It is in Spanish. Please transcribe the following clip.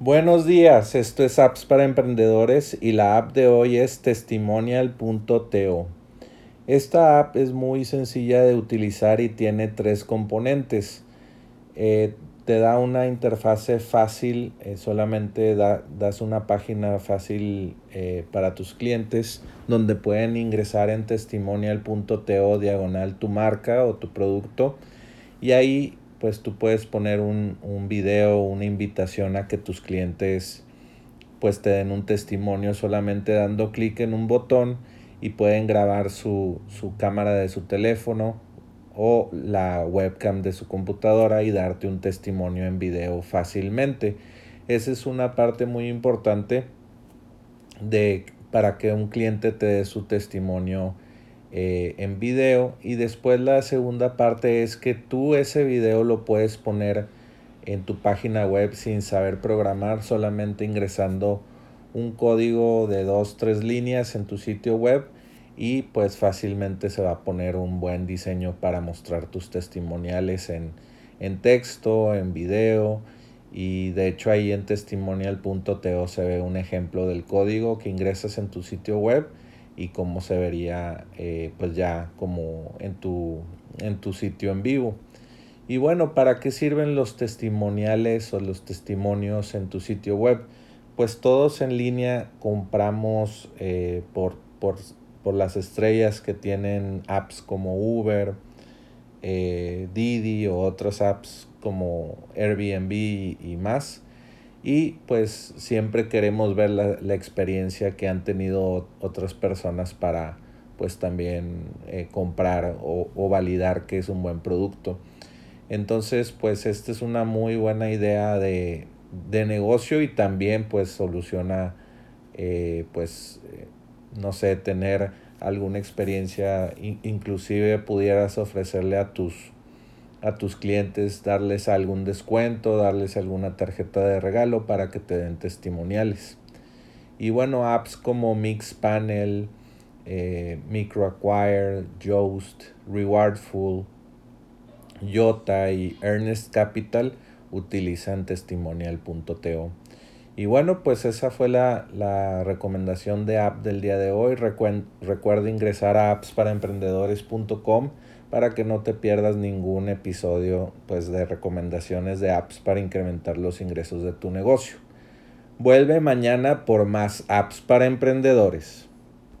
Buenos días, esto es Apps para Emprendedores y la app de hoy es testimonial.to. Esta app es muy sencilla de utilizar y tiene tres componentes. Eh, te da una interfase fácil, eh, solamente das una página fácil eh, para tus clientes donde pueden ingresar en testimonial.to diagonal tu marca o tu producto y ahí pues tú puedes poner un, un video, una invitación a que tus clientes pues te den un testimonio solamente dando clic en un botón y pueden grabar su, su, cámara de su teléfono o la webcam de su computadora y darte un testimonio en video fácilmente. Esa es una parte muy importante de para que un cliente te dé su testimonio eh, en video. Y después la segunda parte es que tú ese video lo puedes poner en tu página web sin saber programar solamente ingresando un código de dos tres líneas en tu sitio web y pues fácilmente se va a poner un buen diseño para mostrar tus testimoniales en, en texto, en video. Y de hecho ahí en testimonial.to se ve un ejemplo del código que ingresas en tu sitio web y cómo se vería eh, pues ya como en tu, en tu sitio en vivo. Y bueno, ¿para qué sirven los testimoniales o los testimonios en tu sitio web? Pues todos en línea compramos eh, por, por, por, las estrellas que tienen apps como Uber, eh, Didi o otras apps como Airbnb y más y pues siempre queremos ver la, experiencia que han tenido otras personas para pues también eh, comprar o, validar que es un buen producto. Entonces pues esta es una muy buena idea de, negocio y también pues soluciona eh, pues eh, no sé tener alguna experiencia inclusive pudieras ofrecerle a tus a tus clientes, darles algún descuento, darles alguna tarjeta de regalo para que te den testimoniales. Y bueno, apps como Mixpanel, eh, MicroAcquire, Joost, Rewardful, Yota y Earnest Capital utilizan testimonial.to. Y bueno, pues esa fue la, la, recomendación de app del día de hoy. recuerda ingresar a appsparaemprendedores.com para que no te pierdas ningún episodio pues, de recomendaciones de apps para incrementar los ingresos de tu negocio. Vuelve mañana por más apps para emprendedores.